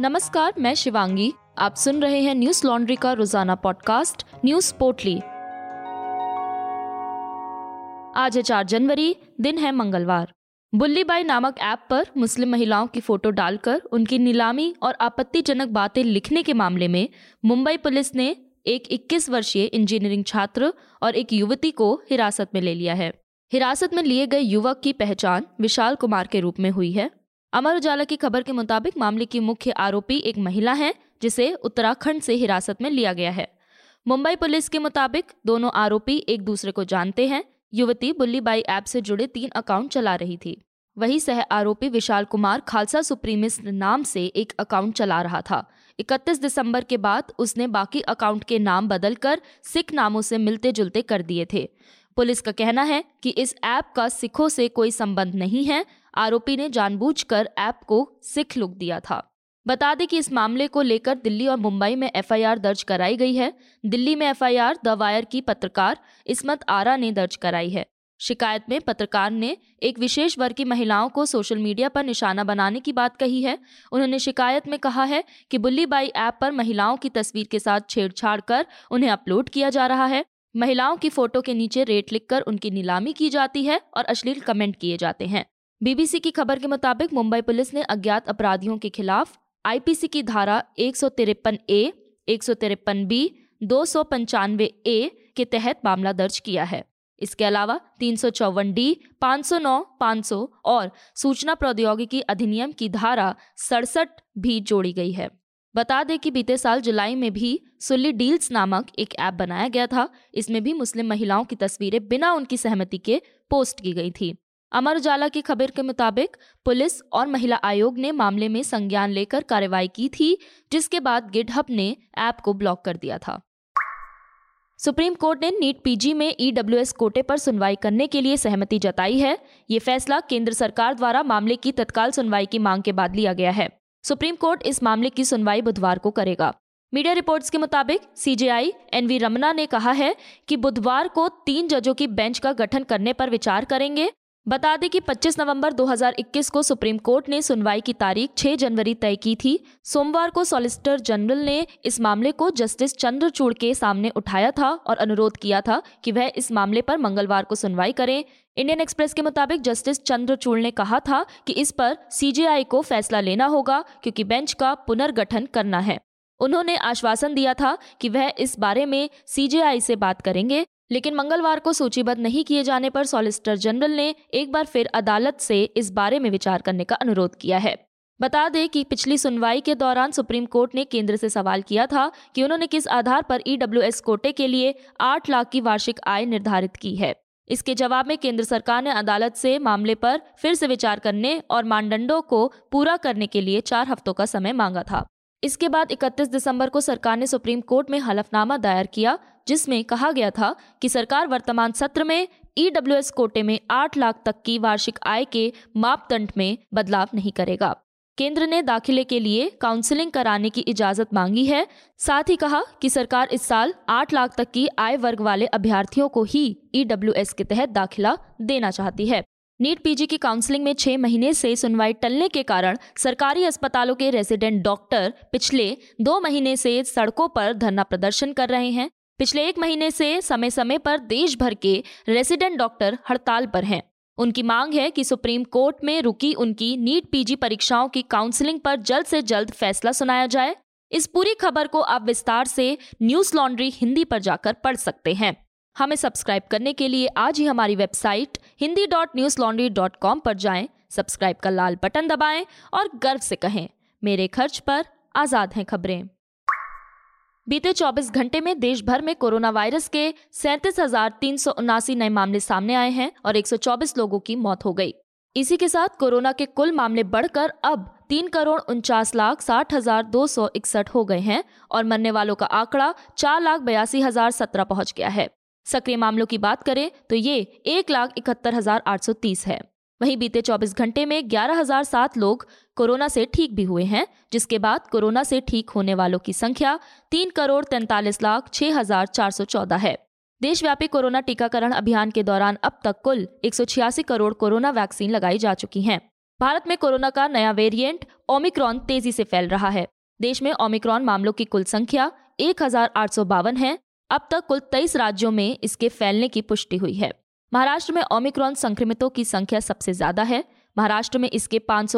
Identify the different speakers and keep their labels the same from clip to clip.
Speaker 1: नमस्कार, मैं शिवांगी। आप सुन रहे हैं न्यूज़ लॉन्ड्री का रोज़ाना पॉडकास्ट, न्यूज़ पोर्टली। आज है चार जनवरी, दिन है मंगलवार। बुल्लीबाई नामक ऐप पर मुस्लिम महिलाओं की फ़ोटो डालकर उनकी नीलामी और आपत्तिजनक बातें लिखने के मामले में मुंबई पुलिस ने एक 21 वर्षीय इंजीनियरिंग छात्र और एक युवती को हिरासत में ले लिया है। हिरासत में लिए गए युवक की पहचान विशाल कुमार के रूप में हुई है। अमर उजाला की खबर के मुताबिक मामले की मुख्य आरोपी एक महिला है, जिसे उत्तराखंड से हिरासत में लिया गया है। मुंबई पुलिस के मुताबिक दोनों आरोपी एक दूसरे को जानते हैं। युवती बुल्लीबाई ऐप से जुड़े तीन अकाउंट चला रही थी। वही सह आरोपी विशाल कुमार खालसा सुप्रीमिस्ट नाम से एक अकाउंट चला रहा था। 31 दिसंबर के बाद उसने बाकी अकाउंट के नाम बदलकर सिख नामों से मिलते जुलते कर दिए थे। पुलिस का कहना है कि इस ऐप का सिखों से कोई संबंध नहीं है। आरोपी ने जानबूझकर ऐप को सिख लुक दिया था। बता दें कि इस मामले को लेकर दिल्ली और मुंबई में एफआईआर दर्ज कराई गई है। दिल्ली में एफआईआर, द वायर की पत्रकार इसमत आरा ने दर्ज कराई है। शिकायत में पत्रकार ने एक विशेष वर्ग की महिलाओं को सोशल मीडिया पर निशाना बनाने की बात कही है। उन्होंने शिकायत में कहा है कि बुल्ली बाई ऐप पर महिलाओं की तस्वीर के साथ छेड़छाड़ कर उन्हें अपलोड किया जा रहा है। महिलाओं की फ़ोटो के नीचे रेट लिखकर उनकी नीलामी की जाती है और अश्लील कमेंट किए जाते हैं। बीबीसी की खबर के मुताबिक मुंबई पुलिस ने अज्ञात अपराधियों के खिलाफ आईपीसी की धारा एक सौ तिरपन ए, एक सौ तिरपन बी, दो सौ पंचानवे ए के तहत मामला दर्ज किया है। इसके अलावा तीन सौ चौवन डी, पाँच सौ नौ, पाँच सौ और सूचना प्रौद्योगिकी अधिनियम की धारा सड़सठ भी जोड़ी गई है। बता दें कि बीते साल जुलाई में भी सुल्ली डील्स नामक एक ऐप बनाया गया था। इसमें भी मुस्लिम महिलाओं की तस्वीरें बिना उनकी सहमति के पोस्ट की गई थी। अमर उजाला की खबर के मुताबिक, पुलिस और महिला आयोग ने मामले में संज्ञान लेकर कार्रवाई की थी, जिसके बाद गिडहब ने ऐप को ब्लॉक कर दिया था। सुप्रीम कोर्ट ने नीट पीजी में ईडब्ल्यूएस कोटे पर सुनवाई करने के लिए सहमति जताई है। ये फैसला केंद्र सरकार द्वारा मामले की तत्काल सुनवाई की मांग के बाद लिया गया है। सुप्रीम कोर्ट इस मामले की सुनवाई बुधवार को करेगा। मीडिया रिपोर्ट्स के मुताबिक, सीजेआई एनवी रमना ने कहा है कि बुधवार को तीन जजों की बेंच का गठन करने पर विचार करेंगे। बता दें कि 25 नवंबर 2021 को सुप्रीम कोर्ट ने सुनवाई की तारीख 6 जनवरी तय की थी। सोमवार को सॉलिसिटर जनरल ने इस मामले को जस्टिस चंद्रचूड़ के सामने उठाया था और अनुरोध किया था कि वह इस मामले पर मंगलवार को सुनवाई करें। इंडियन एक्सप्रेस के मुताबिक जस्टिस चंद्रचूड़ ने कहा था कि इस पर सीजेआई को फैसला लेना होगा क्योंकि बेंच का पुनर्गठन करना है। उन्होंने आश्वासन दिया था कि वह इस बारे में सीजेआई से बात करेंगे। लेकिन मंगलवार को सूचीबद्ध नहीं किए जाने पर सॉलिसिटर जनरल ने एक बार फिर अदालत से इस बारे में विचार करने का अनुरोध किया है। बता दें कि पिछली सुनवाई के दौरान सुप्रीम कोर्ट ने केंद्र से सवाल किया था कि उन्होंने किस आधार पर ईडब्ल्यूएस कोटे के लिए आठ लाख की वार्षिक आय निर्धारित की है। इसके जवाब में केंद्र सरकार ने अदालत से मामले पर फिर से विचार करने और मानदंडों को पूरा करने के लिए चार हफ्तों का समय मांगा था। इसके बाद 31 दिसंबर को सरकार ने सुप्रीम कोर्ट में हलफनामा दायर किया, जिसमें कहा गया था कि सरकार वर्तमान सत्र में ईडब्ल्यूएस कोटे में आठ लाख तक की वार्षिक आय के मापदंड में बदलाव नहीं करेगा। केंद्र ने दाखिले के लिए काउंसलिंग कराने की इजाज़त मांगी है। साथ ही कहा कि सरकार इस साल आठ लाख तक की आय वर्ग वाले अभ्यर्थियों को ही ईडब्ल्यूएस के तहत दाखिला देना चाहती है। नीट पीजी की काउंसलिंग में छह महीने से सुनवाई टलने के कारण सरकारी अस्पतालों के रेजिडेंट डॉक्टर पिछले दो महीने से सड़कों पर धरना प्रदर्शन कर रहे हैं। पिछले एक महीने से समय समय पर देश भर के रेजिडेंट डॉक्टर हड़ताल पर हैं। उनकी मांग है कि सुप्रीम कोर्ट में रुकी उनकी नीट पीजी परीक्षाओं की काउंसलिंग पर जल्द से जल्द फैसला सुनाया जाए। इस पूरी खबर को आप विस्तार से न्यूज़ लॉन्ड्री हिंदी पर जाकर पढ़ सकते हैं। हमें सब्सक्राइब करने के लिए आज ही हमारी website Hindi dot news laundry dot com पर जाएँ, सब्सक्राइब का लाल बटन दबाएँ और गर्व से कहें मेरे खर्च पर आज़ाद हैं खबरें। बीते 24 घंटे में देश भर में कोरोना वायरस के सैंतीस नए मामले सामने आए हैं और 124 लोगों की मौत हो गई। इसी के साथ कोरोना के कुल मामले बढ़कर अब तीन करोड़ उनचास लाख साठ हज़ार दो सौ इकसठ हो गए हैं और मरने वालों का आंकड़ा चार लाख बयासी हज़ार सत्रह पहुँच गया है। सक्रिय मामलों की बात करें तो ये एक लाख इकहत्तर हज़ार आठ सौ तीस है। वहीं बीते 24 घंटे में ग्यारह हज़ार सात लोग कोरोना से ठीक भी हुए हैं, जिसके बाद कोरोना से ठीक होने वालों की संख्या तीन करोड़ तैंतालीस लाख छह हज़ार चार सौ चौदह है। देशव्यापी कोरोना टीकाकरण अभियान के दौरान अब तक कुल एक सौ छियासी करोड़ कोरोना वैक्सीन लगाई जा चुकी हैं। भारत में कोरोना का नया वेरिएंट ओमिक्रॉन तेज़ी से फैल रहा है। देश में ओमिक्रॉन मामलों की कुल संख्या एक हज़ार आठ सौ बावन है अब तक कुल तेईस राज्यों में इसके फैलने की पुष्टि हुई है। महाराष्ट्र में ओमिक्रॉन संक्रमितों की संख्या सबसे ज़्यादा है। महाराष्ट्र में इसके पाँच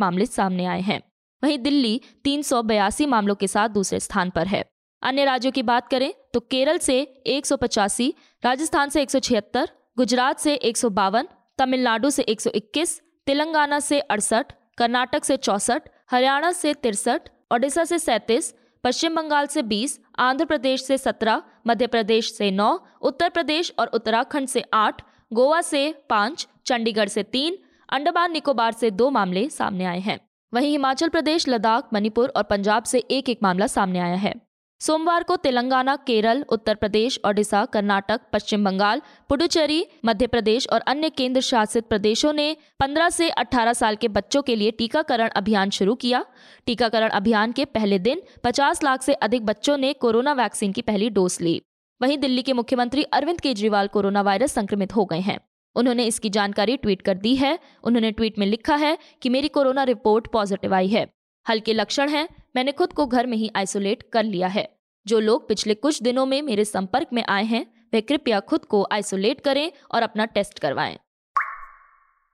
Speaker 1: मामले सामने आए हैं। वहीं दिल्ली तीन सौ बयासी मामलों के साथ दूसरे स्थान पर है। अन्य राज्यों की बात करें तो केरल से एक सौ पचासी राजस्थान से एक सौ छिहत्तर गुजरात से एक सौ बावन तमिलनाडु से 121, तेलंगाना से अड़सठ कर्नाटक से चौसठ हरियाणा से तिरसठ ओडिशा से सैंतीस पश्चिम बंगाल से 20, आंध्र प्रदेश से 17, मध्य प्रदेश से 9, उत्तर प्रदेश और उत्तराखंड से 8, गोवा से 5, चंडीगढ़ से 3, अंडमान निकोबार से दो मामले सामने आए हैं। वहीं हिमाचल प्रदेश लद्दाख मणिपुर और पंजाब से एक एक मामला सामने आया है। सोमवार को तेलंगाना, केरल, उत्तर प्रदेश, ओडिशा, कर्नाटक, पश्चिम बंगाल, पुडुचेरी, मध्य प्रदेश और अन्य केंद्र शासित प्रदेशों ने 15 से 18 साल के बच्चों के लिए टीकाकरण अभियान शुरू किया। टीकाकरण अभियान के पहले दिन 50 लाख से अधिक बच्चों ने कोरोना वैक्सीन की पहली डोज ली। वहीं दिल्ली के मुख्यमंत्री अरविंद केजरीवाल कोरोना वायरस संक्रमित हो गए हैं। उन्होंने इसकी जानकारी ट्वीट कर दी है। उन्होंने ट्वीट में लिखा है कि मेरी कोरोना रिपोर्ट पॉजिटिव आई है। हल्के लक्षण हैं, मैंने खुद को घर में ही आइसोलेट कर लिया है। जो लोग पिछले कुछ दिनों में मेरे संपर्क में आए हैं, वे कृपया खुद को आइसोलेट करें और अपना टेस्ट करवाएँ।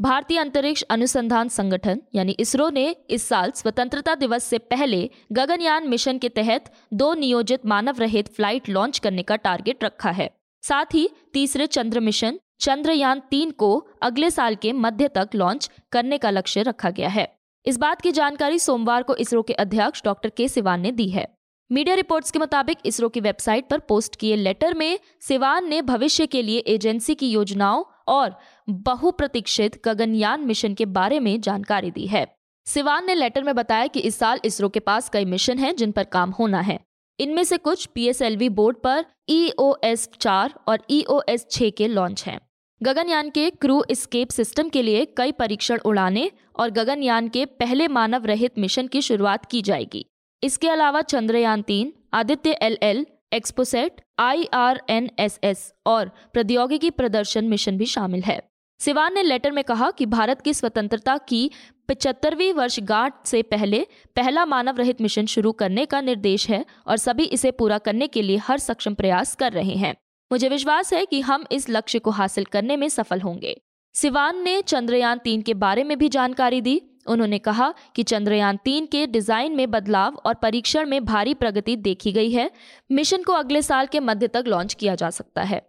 Speaker 1: भारतीय अंतरिक्ष अनुसंधान संगठन, यानी इसरो ने इस साल स्वतंत्रता दिवस से पहले गगनयान मिशन के तहत दो नियोजित मानव रहित फ़्लाइट लॉन्च करने का टारगेट रखा है। साथ ही तीसरे चंद्र मिशन, चंद्रयान तीन को अगले साल के मध्य तक लॉन्च करने का लक्ष्य रखा गया है। इस बात की जानकारी सोमवार को इसरो के अध्यक्ष डॉक्टर के सिवान ने दी है। मीडिया रिपोर्ट्स के मुताबिक इसरो की वेबसाइट पर पोस्ट किए लेटर में सिवान ने भविष्य के लिए एजेंसी की योजनाओं और बहुप्रतीक्षित गगनयान मिशन के बारे में जानकारी दी है। सिवान ने लेटर में बताया कि इस साल इसरो के पास कई मिशन हैं, जिन पर काम होना है। इनमें से कुछ पीएसएलवी बोर्ड पर ईओएस e चार और ईओएस e छह के लॉन्च हैं। गगनयान के क्रू स्केप सिस्टम के लिए कई परीक्षण उड़ाने और गगनयान के पहले मानव रहित मिशन की शुरुआत की जाएगी। इसके अलावा चंद्रयान तीन, Aditya L L XPoSat I R N S S और प्रौद्योगिकी प्रदर्शन मिशन भी शामिल है। सिवान ने लेटर में कहा कि भारत की स्वतंत्रता की पिचहत्तरवीं वर्षगांठ से पहले पहला मानव रहित मिशन शुरू करने का निर्देश है और सभी इसे पूरा करने के लिए हर सक्षम प्रयास कर रहे हैं। मुझे विश्वास है कि हम इस लक्ष्य को हासिल करने में सफल होंगे। सिवान ने चंद्रयान तीन के बारे में भी जानकारी दी। उन्होंने कहा कि चंद्रयान तीन के डिज़ाइन में बदलाव और परीक्षण में भारी प्रगति देखी गई है। मिशन को अगले साल के मध्य तक लॉन्च किया जा सकता है।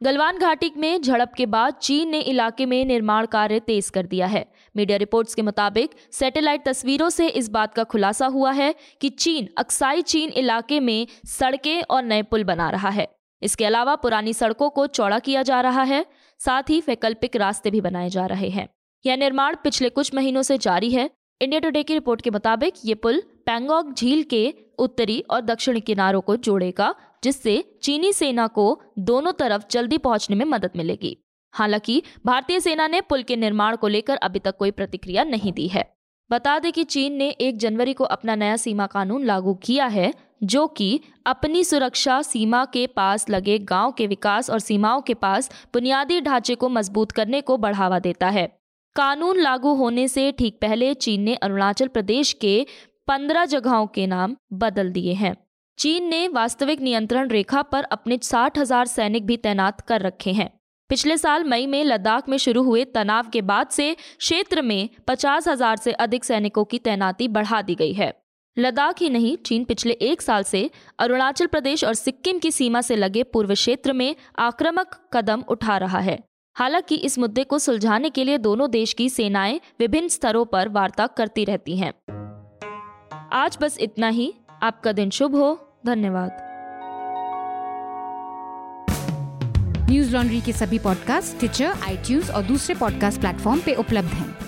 Speaker 1: गलवान घाटी में झड़प के बाद चीन ने इलाके में निर्माण कार्य तेज कर दिया है। मीडिया रिपोर्ट्स के मुताबिक सैटेलाइट तस्वीरों से इस बात का खुलासा हुआ है कि चीन अक्साई चीन इलाके में सड़कें और नए पुल बना रहा है। इसके अलावा पुरानी सड़कों को चौड़ा किया जा रहा है, साथ ही वैकल्पिक रास्ते भी बनाए जा रहे हैं। यह निर्माण पिछले कुछ महीनों से जारी है। इंडिया टुडे की रिपोर्ट के मुताबिक ये पुल पैंगोंग झील के उत्तरी और दक्षिणी किनारों को जोड़ेगा, जिससे चीनी सेना को दोनों तरफ़ जल्दी पहुँचने में मदद मिलेगी। हालाँकि भारतीय सेना ने पुल के निर्माण को लेकर अभी तक कोई प्रतिक्रिया नहीं दी है। बता दें कि चीन ने एक जनवरी को अपना नया सीमा कानून लागू किया है जो कि अपनी सुरक्षा सीमा के पास लगे गाँव के विकास और सीमाओं के पास बुनियादी ढांचे को मज़बूत करने को बढ़ावा देता है। कानून लागू होने से ठीक पहले चीन ने अरुणाचल प्रदेश के पंद्रह जगहों के नाम बदल दिए हैं। चीन ने वास्तविक नियंत्रण रेखा पर अपने साठ हज़ार सैनिक भी तैनात कर रखे हैं। पिछले साल मई में लद्दाख में शुरू हुए तनाव के बाद से क्षेत्र में पचास हज़ार से अधिक सैनिकों की तैनाती बढ़ा दी गई है। लद्दाख ही नहीं, चीन पिछले एक साल से अरुणाचल प्रदेश और सिक्किम की सीमा से लगे पूर्व क्षेत्र में आक्रामक कदम उठा रहा है। हालाँकि इस मुद्दे को सुलझाने के लिए दोनों देश की सेनाएँ विभिन्न स्तरों पर वार्ता करती रहती हैं। आज बस इतना ही। आपका दिन शुभ हो। धन्यवाद।
Speaker 2: न्यूज़ लॉन्ड्री के सभी पॉडकास्ट ट्विटर आई और दूसरे पॉडकास्ट प्लेटफॉर्म पे उपलब्ध हैं।